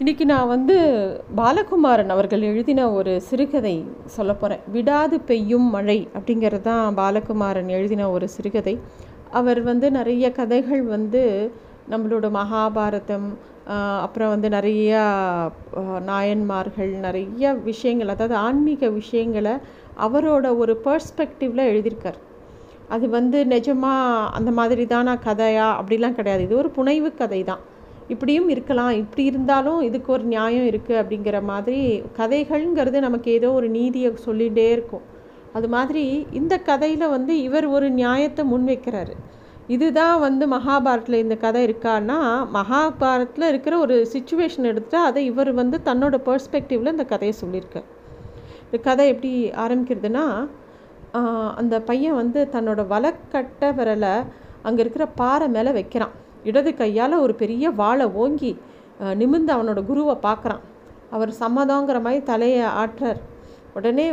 இன்றைக்கி நான் வந்து பாலகுமாரன் அவர்கள் எழுதின ஒரு சிறுகதை சொல்ல போகிறேன் விடாது பெய்யும் மழை அப்படிங்கிறது தான் பாலகுமாரன் எழுதின ஒரு சிறுகதை. அவர் வந்து நிறைய கதைகள் வந்து நம்மளோட மகாபாரதம் அப்புறம் வந்து நிறையா நாயன்மார்கள் நிறைய விஷயங்கள் அதாவது ஆன்மீக விஷயங்களை அவரோட ஒரு பர்ஸ்பெக்டிவில் எழுதியிருக்கார். அது வந்து நிஜமாக அந்த மாதிரி தானா கதையா? அப்படிலாம் கிடையாது. இது ஒரு புனைவு கதை தான் இப்படியும் இருக்கலாம். இப்படி இருந்தாலும் இதுக்கு ஒரு நியாயம் இருக்குது அப்படிங்கிற மாதிரி கதைகள்ங்கிறது நமக்கு ஏதோ ஒரு நீதியை சொல்லிகிட்டே இருக்கும். அது மாதிரி இந்த கதையில் வந்து இவர் ஒரு நியாயத்தை முன்வைக்கிறாரு. இதுதான் வந்து மகாபாரத்தில் இந்த கதை இருக்கான்னா மகாபாரத்தில் இருக்கிற ஒரு சுச்சுவேஷன் எடுத்துகிட்டு அதை இவர் வந்து தன்னோட பர்ஸ்பெக்டிவில் இந்த கதையை சொல்லியிருக்கார். இந்த கதை எப்படி ஆரம்பிக்கிறதுனா அந்த பையன் வந்து தன்னோட வலக்கட்ட விரலை அங்கே இருக்கிற பாறை மேலே வைக்கிறான். இடது கையால் ஒரு பெரிய வாழை ஓங்கி நிமிர்ந்து அவனோட குருவை பார்க்குறான். அவர் சம்மதங்கிற மாதிரி தலையை ஆற்றார் உடனே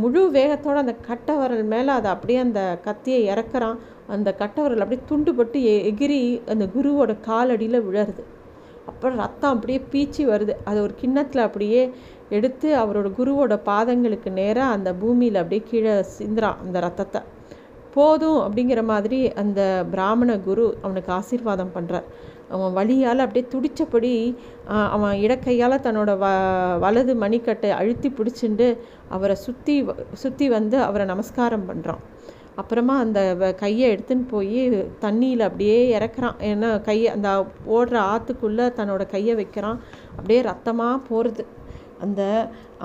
முழு வேகத்தோடு அந்த கட்டவரல் மேலே அதை அப்படியே அந்த கத்தியை இறக்குறான். அந்த கட்டவரல் அப்படியே துண்டுபட்டு எகிரி அந்த குருவோட காலடியில் விழருது. அப்புறம் ரத்தம் அப்படியே பீச்சி வருது. அதை ஒரு கிண்ணத்தில் அப்படியே எடுத்து அவரோட குருவோட பாதங்களுக்கு நேராக அந்த பூமியில் அப்படியே கீழே சிந்துறான் அந்த ரத்தத்தை. போதும் அப்படிங்கிற மாதிரி அந்த பிராமண குரு அவனுக்கு ஆசீர்வாதம் பண்ணுறார் அவன் வழியால் அப்படியே துடித்தபடி அவன் இடக்கையால் தன்னோட வ வலது மணிக்கட்டை அழுத்தி பிடிச்சிண்டு அவரை சுற்றி சுற்றி வந்து அவரை நமஸ்காரம் பண்ணுறான் அப்புறமா அந்த கையை எடுத்துன்னு போய் தண்ணியில் அப்படியே இறக்குறான். ஏன்னா கையை அந்த ஓடுற ஆற்றுக்குள்ளே தன்னோட கையை வைக்கிறான். அப்படியே ரத்தமாக போகிறது அந்த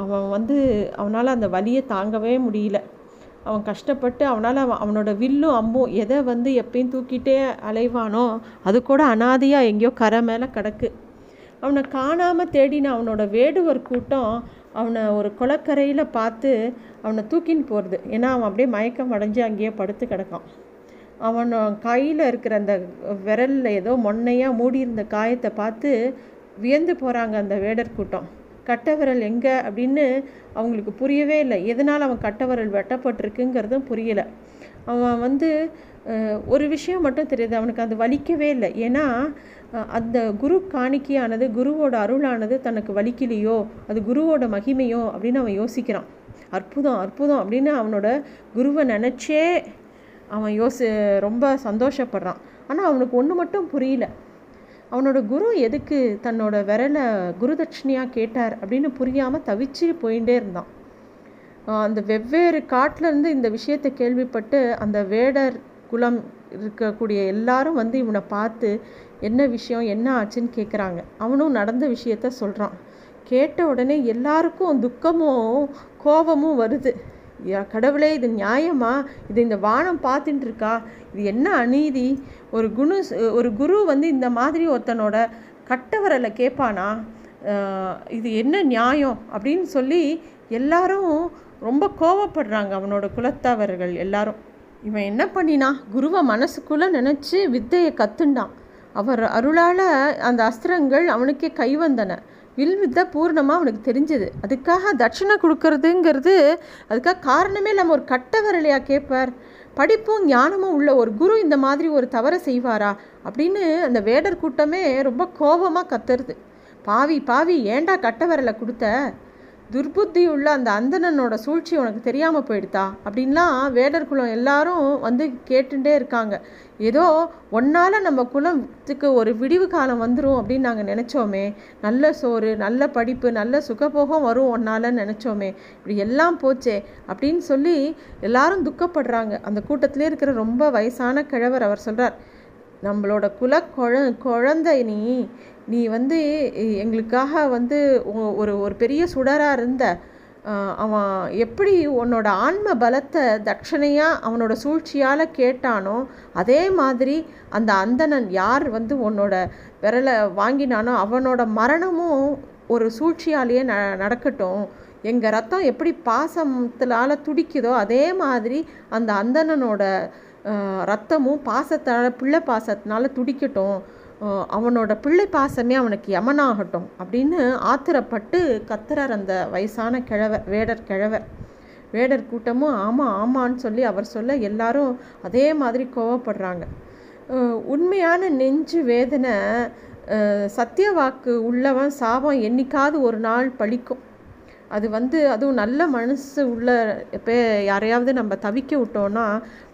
அவன் வந்து அவனால் அந்த வலியை தாங்கவே முடியல. அவன் கஷ்டப்பட்டு அவனால் அவன் அவனோட வில்லும் அம்பும் எதை வந்து எப்பயும் தூக்கிட்டே அலைவானோ அது கூட அனாதையாக எங்கேயோ கரை மேலே கிடக்கு. அவனை காணாமல் தேடின அவனோட வேடுவர் கூட்டம் அவனை ஒரு குளக்கரையில் பார்த்து அவனை தூக்கின்னு போகிறது ஏன்னா அவன் அப்படியே மயக்கம் அடைஞ்சு அங்கேயே படுத்து கிடக்கான். அவன் கையில் இருக்கிற அந்த விரலில் ஏதோ மொன்னையாக மூடியிருந்த காயத்தை பார்த்து வியந்து போகிறாங்க அந்த வேடர் கூட்டம். கட்டவிரல் எங்கே அப்படின்னு அவங்களுக்கு புரியவே இல்லை. எதனால் அவன் கட்டவிரல் வெட்டப்பட்டிருக்குங்கிறதும் புரியலை. அவன் வந்து ஒரு விஷயம் மட்டும் தெரியுது. அவனுக்கு அது வலிக்கவே இல்லை. ஏன்னா அந்த குரு காணிக்கையானது குருவோட அருளானது தனக்கு வலிக்கலையோ அது குருவோட மகிமையோ அப்படின்னு அவன் யோசிக்கிறான். அற்புதம் அற்புதம் அப்படின்னு அவனோட குருவை நினச்சே அவன் யோசி ரொம்ப சந்தோஷப்படுறான். ஆனால் அவனுக்கு ஒன்று மட்டும் புரியல. அவனோட குரு எதுக்கு தன்னோட விரலை குருதட்சிணியாக கேட்டார் அப்படின்னு புரியாமல் தவிச்சு போயிட்டே இருந்தான். அந்த வெவ்வேறு காட்டிலேருந்து இந்த விஷயத்தை கேள்விப்பட்டு அந்த வேடர் குலம் இருக்கக்கூடிய எல்லாரும் வந்து இவனை பார்த்து என்ன விஷயம்? என்ன ஆச்சுன்னு கேட்குறாங்க அவனும் நடந்த விஷயத்த சொல்கிறான் கேட்ட உடனே எல்லாருக்கும் துக்கமும் கோபமும் வருது. கடவுளே இது நியாயமா? இது இந்த வானம் பார்த்துட்டு இருக்கா இது என்ன அநீதி? ஒரு குணு ஒரு குரு வந்து இந்த மாதிரி ஒருத்தனோட கட்டவரலை கேட்பானா? இது என்ன நியாயம்? அப்படின்னு சொல்லி எல்லாரும் ரொம்ப கோவப்படுறாங்க அவனோட குலத்தவர்கள் எல்லாரும். இவன் என்ன பண்ணினா குருவை மனசுக்குள்ளே நினச்சி வித்தையை கத்துண்டான். அவர் அருளால் அந்த அஸ்திரங்கள் அவனுக்கே கை வந்தன வில் வித்தை பூர்ணமாக அவனுக்கு தெரிஞ்சது. அதுக்காக தட்சிணை கொடுக்கறதுங்கிறது அதுக்காக காரணமே நம்ம ஒரு கட்ட வரலையா கேட்பார் படிப்பும் ஞானமும் உள்ள ஒரு குரு இந்த மாதிரி ஒரு தவறை செய்வாரா? அப்படின்னு அந்த வேடர் கூட்டமே ரொம்ப கோபமாக கத்துறது பாவி பாவி ஏண்டா கட்ட வரலை கொடுத்த? துர்புத்தி உள்ள அந்த அந்தணனோட சூழ்ச்சி உனக்கு தெரியாமல் போயிடுதா? அப்படின்லாம் வேடர் குலம் எல்லாரும் வந்து கேட்டுட்டே இருக்காங்க. ஏதோ ஒன்னால் நம்ம குலத்துக்கு ஒரு விடிவு காலம் வந்துடும் அப்படின்னு நாங்கள் நினச்சோமே. நல்ல சோறு நல்ல படிப்பு நல்ல சுகபோகம் வரும் ஒன்னால் நினச்சோமே. இப்படி எல்லாம் போச்சே அப்படின்னு சொல்லி எல்லாரும் துக்கப்படுறாங்க. அந்த கூட்டத்திலே இருக்கிற ரொம்ப வயசான கிழவர் அவர் சொல்கிறார் நம்மளோட குல குழ குழந்தை நீ நீ வந்து எங்களுக்காக வந்து ஒரு ஒரு பெரிய சுடராக இருந்த அவன் எப்படி உன்னோட ஆன்ம பலத்தை தட்சணையாக அவனோட சூழ்ச்சியால் கேட்டானோ அதே மாதிரி அந்த அந்தணன் யார் வந்து உன்னோட விரலை வாங்கினானோ அவனோட மரணமும் ஒரு சூழ்ச்சியாலேயே ந நடக்கட்டும். எங்கள் ரத்தம் எப்படி பாசத்திலால் துடிக்குதோ அதே மாதிரி அந்த அந்தணனோட ரத்தமும் பாசத்தால் பிள்ளை பாசத்தினால துடிக்கட்டும். அவனோட பிள்ளை பாசமே அவனுக்கு யமனாகட்டும் அப்படின்னு ஆத்திரப்பட்டு கத்துறார் அந்த வயசான கிழவர் வேடர் கிழவர். வேடர் கூட்டமும் ஆமாம் ஆமான்னு சொல்லி அவர் சொல்ல எல்லாரும் அதே மாதிரி கோவப்படுறாங்க. உண்மையான நெஞ்சு வேதனை சத்திய வாக்கு உள்ளவன் சாபம் என்னைக்காவது ஒரு நாள் பழிக்கும். அது வந்து அதுவும் நல்ல மனசு உள்ள இப்போ யாரையாவது நம்ம தவிக்க விட்டோன்னா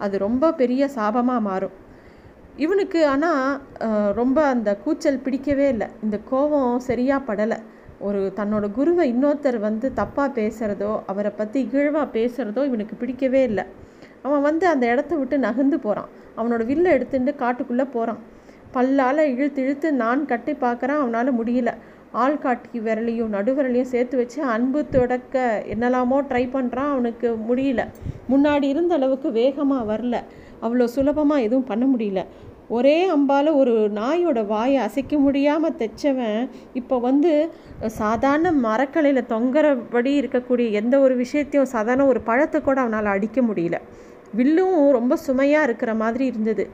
அது ரொம்ப பெரிய சாபமாக மாறும். இவனுக்கு ஆனால் ரொம்ப அந்த கூச்சல் பிடிக்கவே இல்லை. இந்த கோபம் சரியாக படலை. ஒரு தன்னோட குருவை இன்னொருத்தர் வந்து தப்பாக பேசுகிறதோ அவரை பற்றி இகழ்வாக பேசுகிறதோ இவனுக்கு பிடிக்கவே இல்லை. அவன் வந்து அந்த இடத்த விட்டு நகர்ந்து போகிறான் அவனோட வில்லை எடுத்துட்டு காட்டுக்குள்ளே போகிறான் பல்லால் இழுத்து இழுத்து நான் கட்டி பார்க்குறான் அவனால் முடியல. ஆள் காட்டி விரலையும் நடுவிரலையும் சேர்த்து வச்சு அன்பு தொடக்க என்னெல்லாமோ ட்ரை பண்ணுறான் அவனுக்கு முடியல. முன்னாடி இருந்த அளவுக்கு வேகமாக வரல. அவ்வளோ சுலபமாக எதுவும் பண்ண முடியல. ஒரே அம்பால் ஒரு நாயோட வாயை அசைக்க முடியாமல் தைச்சவன் இப்போ வந்து சாதாரண மரக்கலையில் தொங்குறபடி இருக்கக்கூடிய எந்த ஒரு விஷயத்தையும் சாதாரண ஒரு பழத்தை கூட அவனால் அடிக்க முடியல. வில்லும் ரொம்ப சுமையாக இருக்கிற மாதிரி இருந்தது.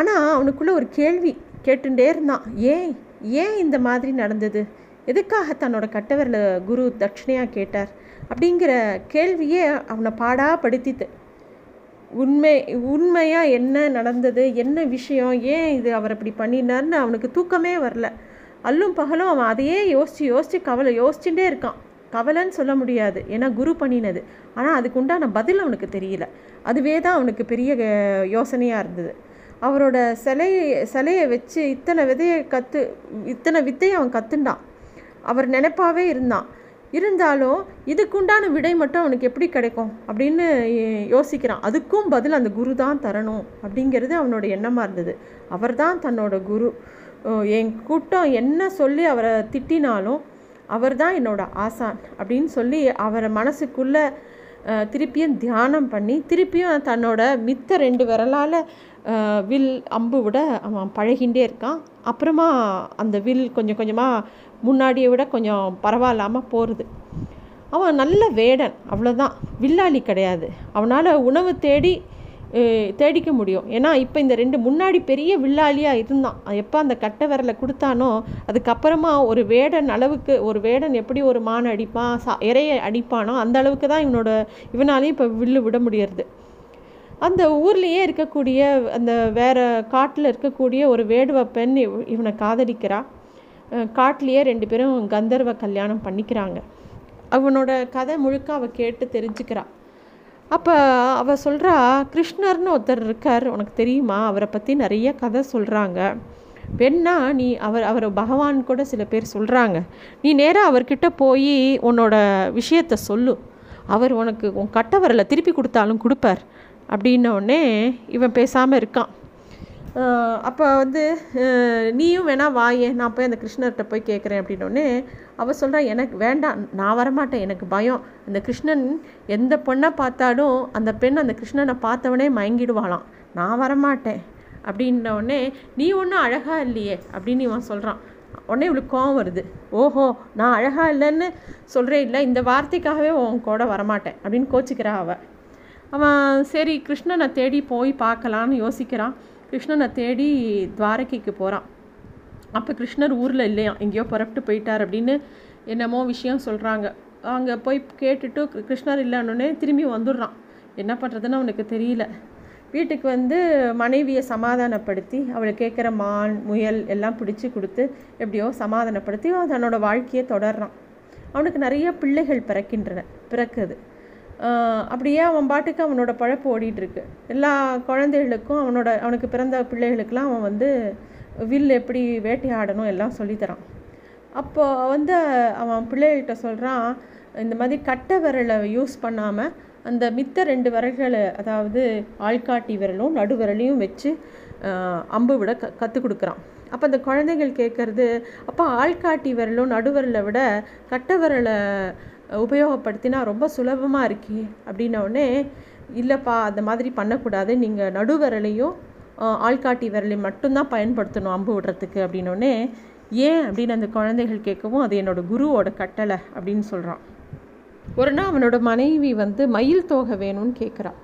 ஆனால் அவனுக்குள்ளே ஒரு கேள்வி கேட்டுட்டே இருந்தான். ஏன் ஏன் இந்த மாதிரி நடந்தது? எதுக்காக தன்னோட கட்டவரில் குரு தட்சிணையாக கேட்டார்? அப்படிங்கிற கேள்வியே அவனை பாடாக படுத்தித்து உண்மை உண்மையாக என்ன நடந்தது என்ன விஷயம் ஏன் இது அவர் அப்படி பண்ணினார்னு அவனுக்கு தூக்கமே வரல. அல்லும் பகலும் அவன் அதையே யோசித்து யோசித்து கவலை யோசிச்சுட்டே இருக்கான். கவலைன்னு சொல்ல முடியாது. ஏன்னா குரு பண்ணினது. ஆனால் அதுக்கு உண்டான பதில் அவனுக்கு தெரியல. அதுவே தான் அவனுக்கு பெரிய யோசனையாக இருந்தது. அவரோட சிலை சிலையை வச்சு இத்தனை விதையை கற்று இத்தனை வித்தையை அவன் கற்றுண்டான் அவர் நினைப்பாவே இருந்தான். இருந்தாலும் இதுக்குண்டான விடை மட்டும் அவனுக்கு எப்படி கிடைக்கும் அப்படின்னு யோசிக்கிறான். அதுக்கும் பதில் அந்த குரு தான் தரணும் அப்படிங்கிறது அவனோட எண்ணமாக இருந்தது. அவர் தான் தன்னோட குரு. என் கூட்டம் என்ன சொல்லி அவரை திட்டினாலும் அவர் தான் என்னோட ஆசான் அப்படின்னு சொல்லி அவரை மனசுக்குள்ளே திருப்பியும் தியானம் பண்ணி திருப்பியும் தன்னோட மித்த ரெண்டு விரலால் வில் அம்பு விட அவன் பழகின்றே இருக்கான். அப்புறமா அந்த வில் கொஞ்சம் கொஞ்சமாக முன்னாடியை விட கொஞ்சம் பரவாயில்லாமல் போகிறது அவன் நல்ல வேடன் அவ்வளோதான் வில்லாளி கிடையாது. அவனால் உணவு தேடி தேடிக்க முடியும். ஏன்னா இப்போ இந்த ரெண்டு முன்னாடி பெரிய வில்லாளியாக இருந்தான். எப்போ அந்த கட்டை விரலை கொடுத்தானோ அதுக்கப்புறமா ஒரு வேடன் அளவுக்கு ஒரு வேடன் எப்படி ஒரு மான் அடிப்பான் சா இறைய அடிப்பானோ அந்த அளவுக்கு தான் இவனோட இவனாலையும் இப்போ வில்லு விட முடியறது. அந்த ஊர்லேயே இருக்கக்கூடிய அந்த வேறு காட்டில் இருக்கக்கூடிய ஒரு வேடுவ பெண் இவனை காதலிக்கிறான் காட்டிலேயே ரெண்டு பேரும் கந்தர்வ கல்யாணம் பண்ணிக்கிறாங்க. அவனோட கதை முழுக்க அவள் கேட்டு தெரிஞ்சுக்கிறாள் அப்போ அவள் சொல்கிறா கிருஷ்ணர்னு ஒருத்தர் இருக்கார் உனக்கு தெரியுமா? அவரை பற்றி நிறைய கதை சொல்கிறாங்க வேணா நீ அவர் அவர் பகவான் கூட சில பேர் சொல்கிறாங்க நீ நேராக அவர்கிட்ட போய் உன்னோட விஷயத்த சொல்லு. அவர் உனக்கு உன் கட்டவரில் திருப்பி கொடுத்தாலும் கொடுப்பார். அப்படின்னோடனே இவன் பேசாமல் இருக்கான். அப்போ வந்து நீயும் வேணால் வாயே நான் போய் அந்த கிருஷ்ணர்கிட்ட போய் கேட்குறேன் அப்படின்னோடனே அவள் சொல்கிறா எனக்கு வேண்டாம் நான் வரமாட்டேன் எனக்கு பயம். அந்த கிருஷ்ணன் எந்த பொண்ணை பார்த்தாலும் அந்த பெண் அந்த கிருஷ்ணனை பார்த்தவனே மயங்கிடுவாளாம். நான் வரமாட்டேன். அப்படின்னோடனே நீ ஒன்றும் அழகாக இல்லையே அப்படின்னு இவன் சொல்கிறான் உடனே இவளுக்கு கோவம் வருது. ஓஹோ நான் அழகாக இல்லைன்னு சொல்கிறேன் இல்லை இந்த வார்த்தைக்காகவே உன் கூட வரமாட்டேன் அப்படின்னு கோச்சிக்கிறா அவள் அவன் சரி கிருஷ்ணனை தேடி போய் பார்க்கலான்னு யோசிக்கிறான். கிருஷ்ணனை தேடி துவாரகைக்கு போகிறான் அப்போ கிருஷ்ணர் ஊரில் இல்லையா எங்கேயோ புறப்பட்டு போயிட்டார் அப்படின்னு என்னமோ விஷயம் சொல்கிறாங்க அங்கே போய் கேட்டுட்டு கிருஷ்ணர் இல்லைன்னொடனே திரும்பி வந்துடுறான். என்ன பண்ணுறதுன்னு அவனுக்கு தெரியல. வீட்டுக்கு வந்து மனைவியை சமாதானப்படுத்தி அவளை கேட்குற மான் முயல் எல்லாம் பிடிச்சி கொடுத்து எப்படியோ சமாதானப்படுத்தி அவன் தன்னோட வாழ்க்கையை தொடர்றான். அவனுக்கு நிறைய பிள்ளைகள் பிறக்கின்றன பிறக்குது. அப்படியே அவன் பாட்டுக்கு அவனோட பழப்பு ஓடிட்டுருக்கு. எல்லா குழந்தைகளுக்கும் அவனோட அவனுக்கு பிறந்த பிள்ளைகளுக்கெல்லாம் அவன் வந்து வில் எப்படி வேட்டையாடணும் எல்லாம் சொல்லித்தரான். அப்போ வந்து அவன் பிள்ளைகள்கிட்ட சொல்கிறான் இந்த மாதிரி கட்டை விரலை யூஸ் பண்ணாமல் அந்த மித்த ரெண்டு விரல்களை அதாவது ஆள்காட்டி விரலும் நடுவிரலையும் வச்சு அம்பு விட க கற்றுக் கொடுக்குறான். அப்போ அந்த குழந்தைகள் கேட்குறது அப்போ ஆள்காட்டி விரலும் நடுவிரலை விட கட்டை விரலை உபயோகப்படுத்தினா ரொம்ப சுலபமாக இருக்கே அப்படின்னோடனே இல்லைப்பா அந்த மாதிரி பண்ணக்கூடாது. நீங்கள் நடுவிரலையும் ஆள்காட்டி விரலையும் மட்டும்தான் பயன்படுத்தணும் அம்பு விடுறதுக்கு. அப்படின்னோடனே ஏன்? அப்படின்னு அந்த குழந்தைகள் கேட்கவும் அது என்னோடய குருவோட கட்டளை அப்படின்னு சொல்கிறான் ஒரு நாள் அவனோட மனைவி வந்து மயில் தோகை வேணும்னு கேட்குறான்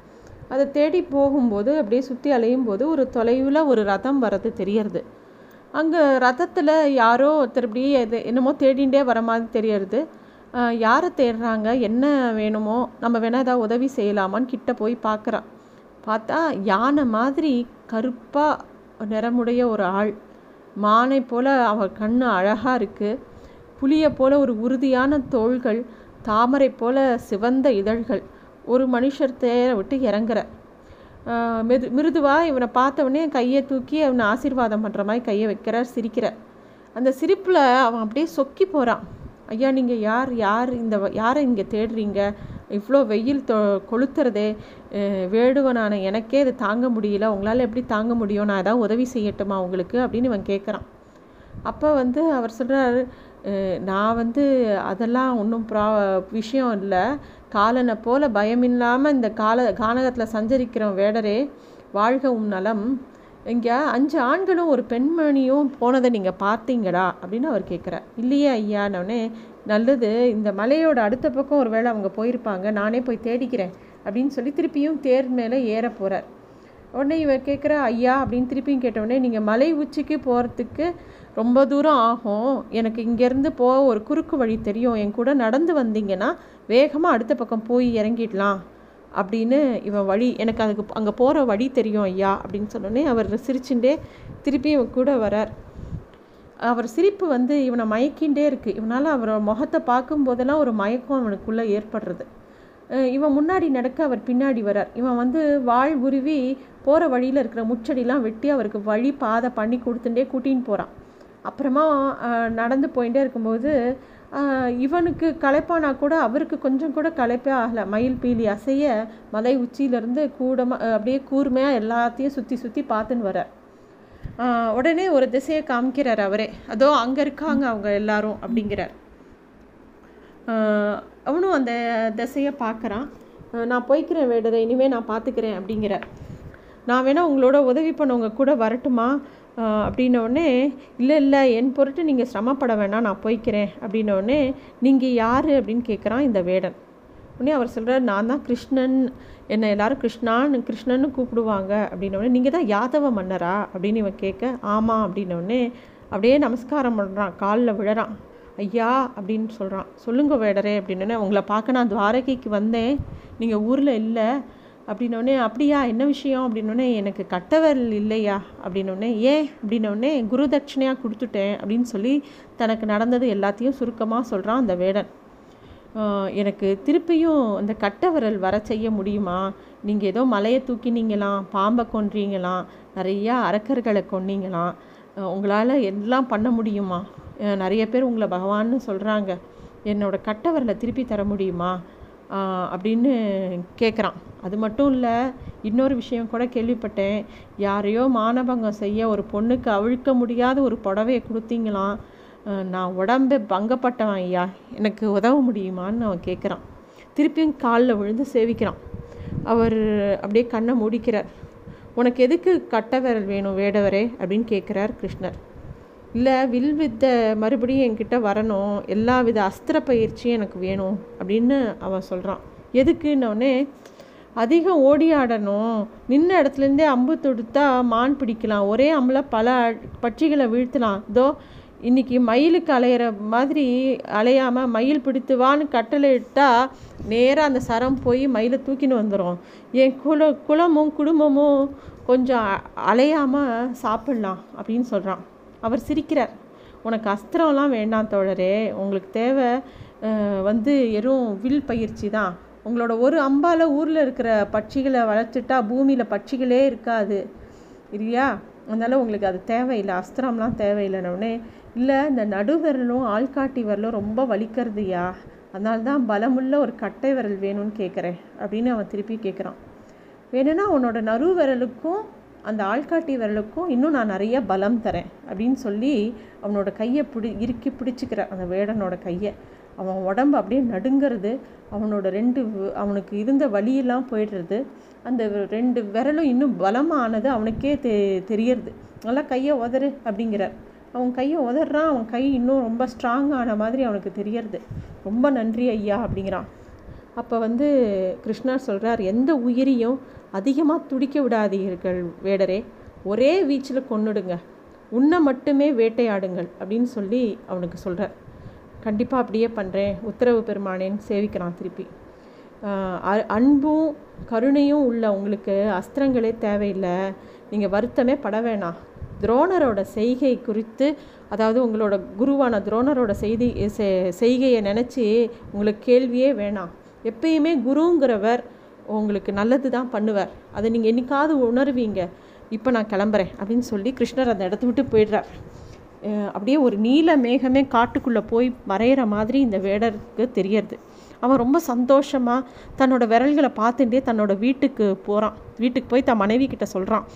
அதை தேடி போகும்போது அப்படியே சுற்றி அலையும் போது ஒரு தொலைவில் ஒரு ரதம் வர்றது தெரியறது. அங்கே ரதத்தில் யாரோ ஒருத்தர் இப்படியே என்னமோ தேடிகிட்டே வர மாதிரி தெரியறது. யாரை தேடுறாங்க? என்ன வேணுமோ? நம்ம வேணால் ஏதாவது உதவி செய்யலாமான்னு கிட்ட போய் பார்க்குறான் பார்த்தா யானை மாதிரி கருப்பாக நிறமுடைய ஒரு ஆள். மானை போல் அவள் கண் அழகாக இருக்குது புளியை போல் ஒரு உறுதியான தோள்கள். தாமரை போல் சிவந்த இதழ்கள். ஒரு மனுஷர் தேரை விட்டு இறங்குற. மெது மிருதுவாக இவனை பார்த்தவொடனே கையை தூக்கி அவனை ஆசீர்வாதம் பண்ணுற மாதிரி கையை வைக்கிறார் சிரிக்கிறார். அந்த சிரிப்பில் அவன் அப்படியே சொக்கி போகிறான் ஐயா நீங்கள் யார் யார் இந்த யாரை இங்கே தேடுறீங்க? இவ்வளோ வெயில் தொ கொளுத்துறதே வேடுவனான எனக்கே இது தாங்க முடியல. உங்களால் எப்படி தாங்க முடியும்? நான் ஏதாவது உதவி செய்யட்டுமா உங்களுக்கு? அப்படின்னு இவன் கேட்குறான் அப்போ வந்து அவர் சொல்கிறார் நான் வந்து அதெல்லாம் ஒன்றும் ப்ரா விஷயம் இல்லை. காலனை போல பயமில்லாமல் இந்த கால கானகத்தில் சஞ்சரிக்கிற வேடரே வாழ்க உம் நலம். இங்கே அஞ்சு ஆண்களும் ஒரு பெண்மணியும் போனதை நீங்கள் பார்த்தீங்களா? அப்படின்னு அவர் கேட்குறார் இல்லையே ஐயானோடனே நல்லது. இந்த மலையோட அடுத்த பக்கம் ஒரு வேளை அவங்க போயிருப்பாங்க. நானே போய் தேடிக்கிறேன் அப்படின்னு சொல்லி திருப்பியும் தேர் மேலே ஏற போகிறார் உடனே இவர் கேட்குற ஐயா அப்படின்னு திருப்பியும் கேட்டவுடனே நீங்கள் மலை உச்சிக்கு போகிறதுக்கு ரொம்ப தூரம் ஆகும். எனக்கு இங்கேருந்து போக ஒரு குறுக்கு வழி தெரியும். என் கூட நடந்து வந்தீங்கன்னா வேகமாக அடுத்த பக்கம் போய் இறங்கிடலாம். அப்படின்னு இவன் வழி எனக்கு அதுக்கு அங்கே போகிற வழி தெரியும் ஐயா அப்படின்னு சொன்னோடனே அவர் சிரிச்சுட்டே திருப்பி இவன் கூட வரார். அவர் சிரிப்பு வந்து இவனை மயக்கின்றே இருக்குது இவனால் அவரோட முகத்தை பார்க்கும்போதெல்லாம் ஒரு மயக்கம் அவனுக்குள்ளே ஏற்படுறது. இவன் முன்னாடி நடக்க அவர் பின்னாடி வரார். இவன் வந்து வாழ் உருவி போகிற வழியில் இருக்கிற முச்சடிலாம் வெட்டி அவருக்கு வழி பாதை பண்ணி கொடுத்துட்டே கூட்டின்னு போகிறான் அப்புறமா நடந்து போயிட்டே இருக்கும்போது இவனுக்கு களைப்பானா கூட அவருக்கு கொஞ்சம் கூட களைப்பே ஆகலை. மயில் பீலி அசைய மலை உச்சியிலேருந்து கூடமாக அப்படியே கூர்மையாக எல்லாத்தையும் சுற்றி சுற்றி பார்த்துன்னு வர. உடனே ஒரு திசையை காமிக்கிறார் அவரே. அதோ அங்கே இருக்காங்க அவங்க எல்லாரும் அப்படிங்கிறார். அவனும் அந்த திசையை பார்க்குறான். நான் போய்க்கிறேன் வேடரை இனிமேல் நான் பார்த்துக்கிறேன் அப்படிங்கிறார். நான் வேணால் உங்களோட உதவி பண்ணவங்க கூட வரட்டுமா? அப்படின்னோடனே இல்லை இல்லை என் பொருட்டு நீங்கள் சிரமப்பட வேணாம் நான் போய்க்கிறேன். அப்படின்னோடனே நீங்கள் யார்? அப்படின்னு கேட்குறான் இந்த வேடன். உடனே அவர் சொல்கிறார் நான் தான் கிருஷ்ணன். என்னை எல்லாரும் கிருஷ்ணான்னு கிருஷ்ணன்னு கூப்பிடுவாங்க. அப்படின்னோடனே நீங்கள் தான் யாதவ மன்னரா? அப்படின்னு இவன் கேட்க ஆமாம் அப்படின்னோடனே அப்படியே நமஸ்காரம் பண்ணுறான் காலில் விழறான். ஐயா அப்படின்னு சொல்கிறான் சொல்லுங்க வேடரே அப்படின்னோடனே உங்களை பார்க்க நான் துவாரகைக்கு வந்தேன். நீங்கள் ஊரில் இல்லை. அப்படின்னோடனே அப்படியா என்ன விஷயம்? அப்படின்னோடனே எனக்கு கட்டவரல் இல்லையா? அப்படின்னோடனே ஏன் அப்படின்னோடனே குரு தட்சிணையாக கொடுத்துட்டேன் அப்படின்னு சொல்லி தனக்கு நடந்தது எல்லாத்தையும் சுருக்கமாக சொல்கிறான் அந்த வேடன். எனக்கு திருப்பியும் அந்த கட்டவரல் வர செய்ய முடியுமா? நீங்கள் ஏதோ மலையை தூக்கினீங்களாம் பாம்பை கொன்றீங்களாம் நிறையா அரக்கர்களை கொன்னீங்களாம். உங்களால் எல்லாம் பண்ண முடியுமா? நிறைய பேர் உங்களை பகவான்னு சொல்கிறாங்க என்னோடய கட்டவரலை திருப்பி தர முடியுமா? அப்படின்னு கேட்குறான் அது மட்டும் இல்லை இன்னொரு விஷயம் கூட கேள்விப்பட்டேன். யாரையோ மானபங்கம் செய்ய ஒரு பொண்ணுக்கு அவிழ்க்க முடியாத ஒரு புடவையை கொடுத்தீங்களாம். நான் உடம்பு பங்கப்பட்டவன் ஐயா. எனக்கு உதவ முடியுமான்னு அவன் கேட்குறான் திருப்பியும் காலில் விழுந்து சேவிக்கிறான். அவர் அப்படியே கண்ணை முடிக்கிறார். உனக்கு எதுக்கு கட்ட விரல் வேணும் வேடவரே? அப்படின்னு கேட்குறார் கிருஷ்ணர். இல்லை வில் வித்த மறுபடியும் என்கிட்ட வரணும். எல்லா வித அஸ்திர பயிற்சியும் எனக்கு வேணும் அப்படின்னு அவன் சொல்கிறான் எதுக்குன்னொடனே அதிகம் ஓடி ஆடணும் நின்ன இடத்துலேருந்தே அம்பு தொடுத்தா மான் பிடிக்கலாம். ஒரே அம்பில் பல பட்சிகளை வீழ்த்தலாம். இதோ இன்றைக்கி மயிலுக்கு அலையிற மாதிரி அலையாமல் மயில் பிடித்து வான்னு கட்டளை இட்டால் நேராக அந்த சரம் போய் மயிலை தூக்கின்னு வந்துடும் என் குல குலமும் குடும்பமும் கொஞ்சம் அலையாமல் சாப்பிட்லாம் அப்படின்னு சொல்கிறான் அவர் சிரிக்கிறார். உனக்கு அஸ்திரம்லாம் வேண்டாம் தோழரே. உங்களுக்கு தேவை வந்து எறும் வில் பயிற்சி தான். உங்களோட ஒரு அம்பால் ஊரில் இருக்கிற பட்சிகளை வளர்த்துட்டா பூமியில் பட்சிகளே இருக்காது. இல்லையா? அதனால் உங்களுக்கு அது தேவையில்லை. அஸ்திரம்லாம் தேவையில்லைன்னொடனே இல்லை இந்த நடுவிரலும் ஆள்காட்டி விரலும் ரொம்ப வலிக்கிறதுயா அதனால தான் பலமுள்ள ஒரு கட்டை விரல் வேணும்னு கேட்குறேன் அப்படின்னு அவன் திருப்பி கேட்குறான் வேணும்னா உன்னோட நடு விரலுக்கும் அந்த ஆள்காட்டி விரலுக்கும் இன்னும் நான் நிறைய பலம் தரேன் அப்படின்னு சொல்லி அவனோட கையை பிடி இறுக்கி பிடிச்சிக்கிற அந்த வேடனோட கையை. அவன் உடம்பு அப்படியே நடுங்கிறது அவனோட ரெண்டு அவனுக்கு இருந்த வழியெல்லாம் போயிடுறது அந்த ரெண்டு விரலும் இன்னும் பலமானது அவனுக்கே தெ தெரியறது. நல்லா கையை உதறு அப்படிங்கிறார். அவன் கையை உதறான் அவன் கை இன்னும் ரொம்ப ஸ்ட்ராங் ஆன மாதிரி அவனுக்கு தெரியறது. ரொம்ப நன்றி ஐயா அப்படிங்கிறான். அப்போ வந்து கிருஷ்ணா சொல்கிறார் எந்த உயிரியும் அதிகமாக துடிக்க விடாதீர்கள் வேடரே. ஒரே வீச்சில் கொன்னுடுங்க. உன்னை மட்டுமே வேட்டையாடுங்கள் அப்படின்னு சொல்லி அவனுக்கு சொல்கிறார் கண்டிப்பாக அப்படியே பண்ணுறேன் உத்தரவு பெருமானேன்னு சேவிக்கிறான் திருப்பி. அன்பும் கருணையும் உள்ள உங்களுக்கு அஸ்திரங்களே தேவையில்லை. நீங்கள் வருத்தமே பட வேணாம். துரோணரோட செய்கை குறித்து அதாவது உங்களோட குருவான துரோணரோட செய்தி செய்கையை நினச்சி உங்களுக்கு கேள்வியே வேணாம். எப்பயுமே குருங்கிறவர் உங்களுக்கு நல்லது தான் பண்ணுவார். அதை நீங்கள் என்னைக்காவது உணர்வீங்க. இப்போ நான் கிளம்புறேன் அப்படின்னு சொல்லி கிருஷ்ணர் அந்த இடத்த விட்டு போயிடுறார். அப்படியே ஒரு நீல மேகமே காட்டுக்குள்ளே போய் மறையிற மாதிரி இந்த வேடருக்கு தெரியறது. அவன் ரொம்ப சந்தோஷமாக தன்னோட விரல்களை பார்த்துட்டே தன்னோட வீட்டுக்கு போகிறான் வீட்டுக்கு போய் தன் மனைவி கிட்ட சொல்கிறான்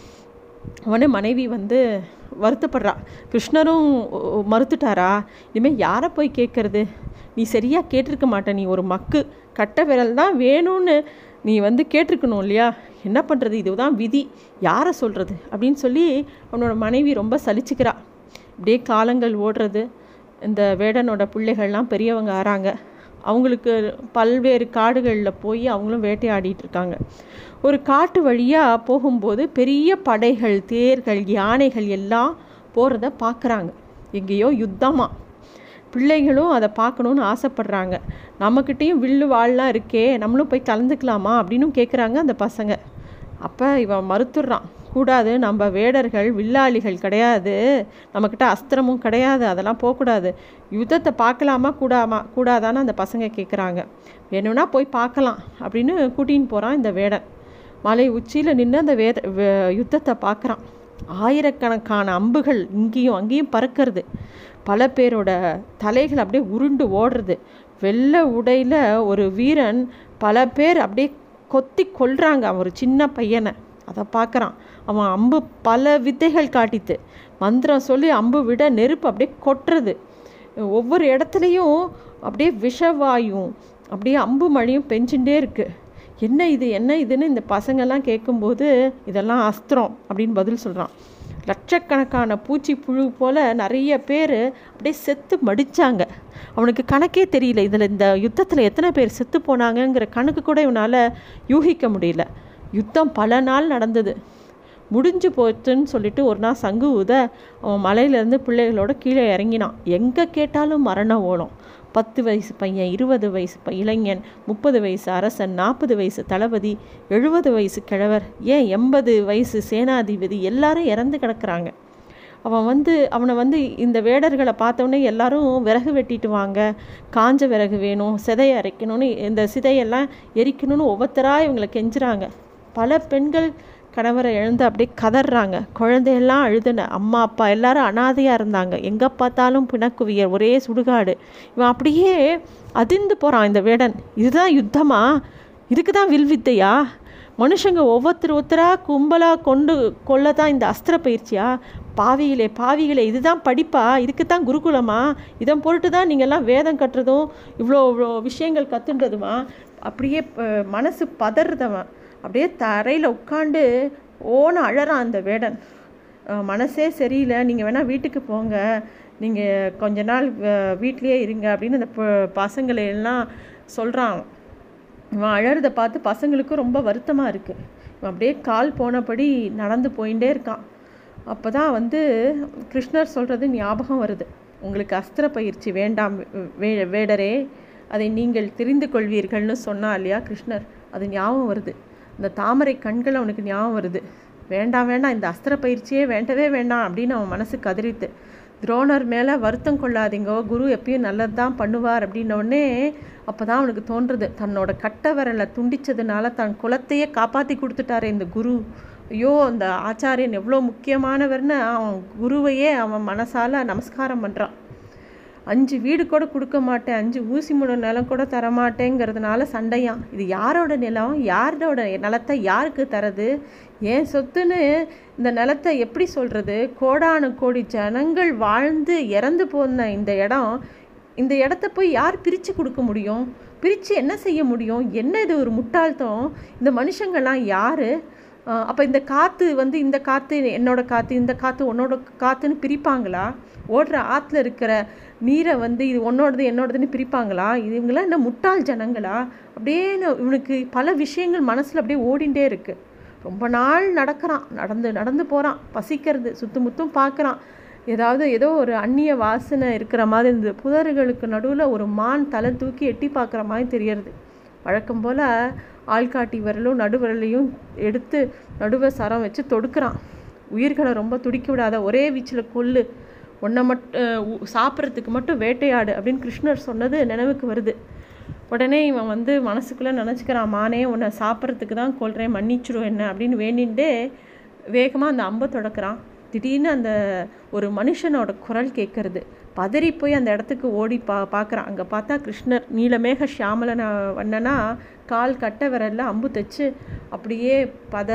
உடனே மனைவி வந்து வருத்தப்படுறா. கிருஷ்ணரும் மறுத்துட்டாரா? இனிமேல் யாரை போய் கேட்குறது நீ சரியாக கேட்டிருக்க மாட்ட. நீ ஒரு மக்கு. கட்ட விரல் தான் வேணும்னு நீ வந்து கேட்டிருக்கணும் இல்லையா? என்ன பண்ணுறது இதுதான் விதி. யாரை சொல்கிறது அப்படின்னு சொல்லி அவனோட மனைவி ரொம்ப சலிச்சுக்கிறா. இப்படியே காலங்கள் ஓடுறது. இந்த வேடனோட பிள்ளைகள்லாம் பெரியவங்க ஆறாங்க. அவங்களுக்கு பல்வேறு காடுகளில் போய் அவங்களும் வேட்டையாடிட்டு இருக்காங்க ஒரு காட்டு வழியாக போகும்போது பெரிய படைகள் தேர்கள் யானைகள் எல்லாம் போகிறத பார்க்குறாங்க எங்கேயோ யுத்தமாக பிள்ளைகளும் அதை பார்க்கணுன்னு ஆசைப்படுறாங்க. நம்மக்கிட்டேயும் வில்லு வாழ்லாம் இருக்கே நம்மளும் போய் கலந்துக்கலாமா அப்படின்னு கேட்குறாங்க அந்த பசங்க. அப்போ இவன் மறுத்துடுறான். கூடாது. நம்ம வேடர்கள் வில்லாளிகள் கிடையாது. நம்மக்கிட்ட அஸ்திரமும் கிடையாது. அதெல்லாம் போகக்கூடாது. யுத்தத்தை பார்க்கலாமா? கூடாமா? கூடாதான்னு அந்த பசங்க கேட்குறாங்க வேணும்னா போய் பார்க்கலாம் அப்படின்னு கூட்டின்னு போகிறான் இந்த வேடன். மலை உச்சியில் நின்று அந்த வேத யுத்தத்தை பார்க்குறான். ஆயிரக்கணக்கான அம்புகள் இங்கேயும் அங்கேயும் பறக்கிறது. பல பேரோட தலைகள் அப்படியே உருண்டு ஓடுறது. வெள்ளை உடையில் ஒரு வீரன் பல பேர் அப்படியே கொத்தி கொள்கிறாங்க அவன் ஒரு சின்ன பையனை. அதை பார்க்குறான். அவன் அம்பு பல வித்தைகள் காட்டித்து. மந்திரம் சொல்லி அம்பு விட நெருப்பு அப்படியே கொட்டுறது. ஒவ்வொரு இடத்துலையும் அப்படியே விஷவாயும் அப்படியே அம்பு மழையும் பெஞ்சுட்டே இருக்குது என்ன இது என்ன இதுன்னு இந்த பசங்கள்லாம் கேட்கும்போது இதெல்லாம் அஸ்திரம் அப்படின்னு பதில் சொல்கிறான் லட்சக்கணக்கான பூச்சி புழு போல் நிறைய பேர் அப்படியே செத்து மடித்தாங்க அவனுக்கு கணக்கே தெரியல இதில் இந்த யுத்தத்தில் எத்தனை பேர் செத்து போனாங்கங்கிற கணக்கு கூட இவனால் யூகிக்க முடியல. யுத்தம் பல நாள் நடந்தது. முடிஞ்சு போச்சுன்னு சொல்லிட்டு ஒரு நாள் சங்கு ஊத அவன் மலையிலேருந்து பிள்ளைகளோட கீழே இறங்கினான். எங்கே கேட்டாலும் மரண ஓலம். பத்து வயசு பையன் இருபது வயசு இளைஞன் முப்பது வயசு அரசன் நாற்பது வயசு தளபதி எழுபது வயசு கிழவர் ஏன் எண்பது வயசு சேனாதிபதி எல்லாரும் இறந்து கிடக்குறாங்க. அவன் வந்து அவனை வந்து இந்த வேடர்களை பார்த்தோன்னே எல்லாரும் விறகு வெட்டிட்டு வாங்க. காஞ்ச விறகு வேணும் சிதையை அரைக்கணும்னு இந்த சிதையெல்லாம் எரிக்கணும்னு ஒவ்வொருத்தராக இவங்களை கெஞ்சுறாங்க. பல பெண்கள் கணவரை எழுந்து அப்படியே கதறாங்க குழந்தையெல்லாம் அழுதுன. அம்மா அப்பா எல்லாரும் அனாதையாக இருந்தாங்க. எங்கே பார்த்தாலும் பிணக்குவியர் ஒரே சுடுகாடு. இவன் அப்படியே அதிர்ந்து போகிறான் இந்த வேடன். இதுதான் யுத்தமா? இதுக்கு தான் வில் வித்தையா? மனுஷங்க ஒவ்வொருத்தர் ஒருத்தராக கும்பலாக கொண்டு கொள்ள தான் இந்த அஸ்திர பயிற்சியா? பாவிகளே பாவிகளே இதுதான் படிப்பா? இதுக்கு தான் குருகுலமா? இதன் பொருட்டு தான் நீங்கள்லாம் வேதம் கட்டுறதும் இவ்வளோ இவ்வளோ விஷயங்கள் கற்றுன்றதுமா அப்படியே மனசு பதறதவன். அப்படியே தரையில் உட்காந்து ஓன அழறான் அந்த வேடன். மனசே சரியில்லை. நீங்கள் வேணால் வீட்டுக்கு போங்க. நீங்கள் கொஞ்ச நாள் வீட்லேயே இருங்க அப்படின்னு அந்த பசங்களை எல்லாம் சொல்கிறான் இவன் அழறதை பார்த்து பசங்களுக்கும் ரொம்ப வருத்தமாக இருக்குது இவன் அப்படியே கால் போனபடி நடந்து போயிட்டே இருக்கான். அப்போ தான் வந்து கிருஷ்ணர் சொல்கிறது ஞாபகம் வருது. உங்களுக்கு அஸ்திர பயிற்சி வேண்டாம் வே வேடரே. அதை நீங்கள் தெரிந்து கொள்வீர்கள்னு சொன்னா இல்லையா கிருஷ்ணர்? அது ஞாபகம் வருது. இந்த தாமரை கண்கள் அவனுக்கு ஞாபகம் வருது. வேண்டாம் வேண்டாம் இந்த அஸ்திர பயிற்சியே வேண்டவே வேண்டாம் அப்படின்னு அவன் மனசு கதறித்து. துரோணர் மேலே வருத்தம் கொள்ளாதீங்க குரு எப்பயும் நல்லது தான் பண்ணுவார் அப்படின்னோடனே அப்போ தான் அவனுக்கு தோன்றுறது தன்னோட கட்ட விரலை துண்டிச்சதுனால தன் குலத்தையே காப்பாற்றி கொடுத்துட்டாரு இந்த குரு. ஐயோ அந்த ஆச்சாரியன் எவ்வளோ முக்கியமானவர்னு அவன் குருவையே அவன் மனசால் நமஸ்காரம் பண்ணுறான் அஞ்சு வீடு கூட கொடுக்க மாட்டேன் அஞ்சு ஊசி மூணு நிலம் கூட தரமாட்டேங்கிறதுனால சண்டையான் இது யாரோட நிலம்? யாரோட நிலத்தை யாருக்கு தரது? ஏன் சொத்துன்னு இந்த நிலத்தை எப்படி சொல்கிறது கோடானு கோடி ஜனங்கள் வாழ்ந்து இறந்து போன இந்த இடம் இந்த இடத்த போய் யார் பிரித்து கொடுக்க முடியும்? பிரித்து என்ன செய்ய முடியும்? என்ன இது ஒரு முட்டாள்தம் இந்த மனுஷங்கள்லாம் யார்? அப்போ இந்த காற்று வந்து இந்த காற்று என்னோட காற்று இந்த காற்று உன்னோட காற்றுன்னு பிரிப்பாங்களா? ஓடுற ஆற்றுல இருக்கிற நீரை வந்து இது உன்னோடது என்னோடதுன்னு பிரிப்பாங்களா? இவங்களாம் என்ன முட்டாள் ஜனங்களா? அப்படியே இவனுக்கு பல விஷயங்கள் மனசில் அப்படியே ஓடிண்டே இருக்குது ரொம்ப நாள் நடக்கிறான். நடந்து நடந்து போகிறான் பசிக்கிறது சுத்து முத்தும் பார்க்குறான் ஏதாவது ஏதோ ஒரு அந்நிய வாசனை இருக்கிற மாதிரி இந்த புதர்களுக்கு நடுவில் ஒரு மான் தலை தூக்கி எட்டி பார்க்குற மாதிரி தெரியறது. வழக்கம் போல் ஆள்காட்டி விரலும் நடுவிரலையும் எடுத்து நடுவை சரம் வச்சு தொடுக்கிறான். உயிர்களை ரொம்ப துடிக்க விடாத ஒரே வீச்சில் கொல்லு. உன்னை மட்டும் சாப்பிட்றதுக்கு மட்டும் வேட்டையாடு அப்படின்னு கிருஷ்ணர் சொன்னது நினைவுக்கு வருது. உடனே இவன் வந்து மனசுக்குள்ளே நினச்சிக்கிறான் மானே உன்னை சாப்பிட்றதுக்கு தான் கொள்கிறேன் மன்னிச்சிடும் என்ன அப்படின்னு வேண்டின்ண்டே வேகமாக அந்த அம்பை தொடக்கிறான். திடீர்னு அந்த ஒரு மனுஷனோட குரல் கேட்கறது பதறி போய் அந்த இடத்துக்கு ஓடி பா பார்க்குறான் அங்கே பார்த்தா கிருஷ்ணர் நீலமேக ஷியாமலன வண்ணனா கால் கட்ட விரலில் அம்பு தைச்சு அப்படியே பத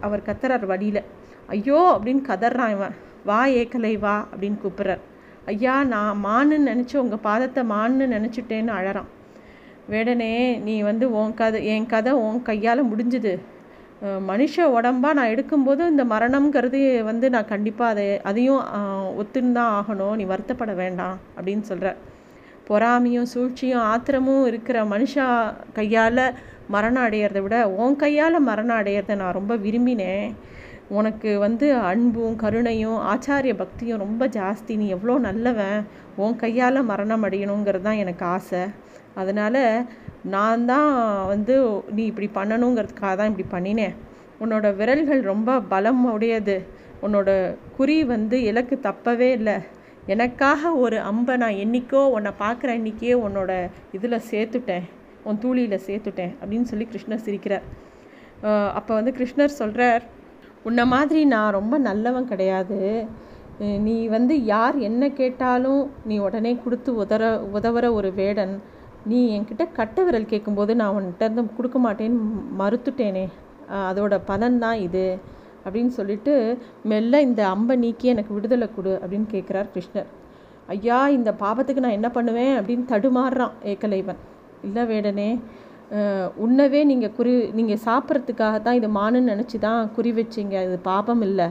அவர் கத்துறார் வழியில். ஐயோ! அப்படின்னு கதறான் இவன். வா ஏக்கலை வா அப்படின்னு கூப்பிட்றார். ஐயா நான் மான்னு நினச்சி உங்கள் பாதத்தை மான்னு நினச்சிட்டேன்னு அழறான். வேடனே நீ வந்து உன் கதை என் கதை உன் கையால் முடிஞ்சுது. மனுஷ உடம்பாக நான் எடுக்கும்போது இந்த மரணம்ங்கிறது வந்து நான் கண்டிப்பாக அதை அதையும் ஒத்துன்னு தான் ஆகணும். நீ வருத்தப்பட வேண்டாம் அப்படின்னு சொல்கிற பொறாமையும் சூழ்ச்சியும் ஆத்திரமும் இருக்கிற மனுஷா கையால் மரணம் அடையிறத விட உன் கையால் மரணம் அடையிறத நான் ரொம்ப விரும்பினேன். உனக்கு வந்து அன்பும் கருணையும் ஆச்சாரிய பக்தியும் ரொம்ப ஜாஸ்தி. நீ எவ்வளோ நல்லவன். உன் கையால் மரணம் அடையணுங்கிறது தான் எனக்கு ஆசை. அதனால் நான் தான் வந்து நீ இப்படி பண்ணணுங்கிறதுக்காக தான் இப்படி பண்ணினேன். உன்னோட விரல்கள் ரொம்ப பலம் உடையது. உன்னோட குறி வந்து இலக்கு தப்பவே இல்லை. எனக்காக ஒரு அம்பை நான் என்றைக்கோ உன்னை பார்க்குற அன்றைக்கே உன்னோட இதில் சேர்த்துட்டேன். உன் தூளியில் சேர்த்துட்டேன். அப்படின்னு சொல்லி கிருஷ்ணர் சிரிக்கிறார். அப்போ வந்து கிருஷ்ணர் சொல்கிறார் உன்னை மாதிரி நான் ரொம்ப நல்லவன் கிடையாது. நீ வந்து யார் என்ன கேட்டாலும் நீ உடனே கொடுத்து உதற உதவுற ஒரு வேடன். நீ என்கிட்ட கட்ட விரல் கேட்கும்போது நான் உன்கிட்ட இருந்து கொடுக்க மாட்டேன்னு மறுத்துட்டேனே. அதோட பலன் தான் இது அப்படின்னு சொல்லிட்டு மெல்ல இந்த அம்பை நீக்கி எனக்கு விடுதலை கொடு அப்படின்னு கேட்குறார் கிருஷ்ணர். ஐயா இந்த பாபத்துக்கு நான் என்ன பண்ணுவேன் அப்படின்னு தடுமாறுறான் ஏக்கலைவன். இல்லை வேடனே உன்னவே நீங்கள் குறி நீங்கள் சாப்பிட்றதுக்காக தான் இது மானுன்னு நினச்சி தான் குறி வச்சிங்க. இது பாபம் இல்லை.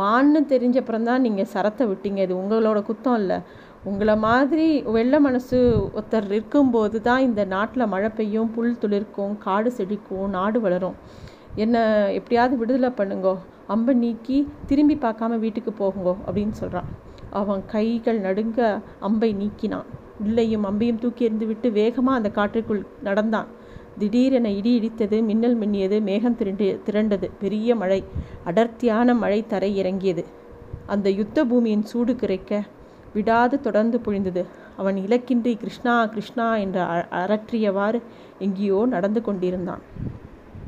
மான்னு தெரிஞ்சப்புறம் தான் நீங்கள் சரத்தை விட்டீங்க. இது உங்களோட குத்தம் இல்லை. உங்களை மாதிரி வெள்ள மனசு ஒருத்தர் இருக்கும்போது தான் இந்த நாட்டில் மழை பெய்யும் புல் துளிர்க்கும் காடு செழிக்கும் நாடு வளரும். என்னை எப்படியாவது விடுதலை பண்ணுங்கோ அம்பை நீக்கி திரும்பி பார்க்காம வீட்டுக்கு போகுங்கோ அப்படின்னு சொல்கிறான் அவன் கைகள் நடுங்க அம்பை நீக்கினான். உள்ளையும் அம்பையும் தூக்கி எறிந்து விட்டு வேகமாக அந்த காற்றுக்குள் நடந்தான். திடீரென இடி இடித்தது மின்னல் மின்னியது மேகம் திரண்டு திரண்டது. பெரிய மழை அடர்த்தியான மழை தரை இறங்கியது. அந்த யுத்த பூமியின் சூடு கிடைக்க விடாது தொடர்ந்து பொழிந்தது. அவன் இலக்கின்றி கிருஷ்ணா கிருஷ்ணா என்று அரற்றியவாறு எங்கேயோ நடந்து கொண்டிருந்தான்.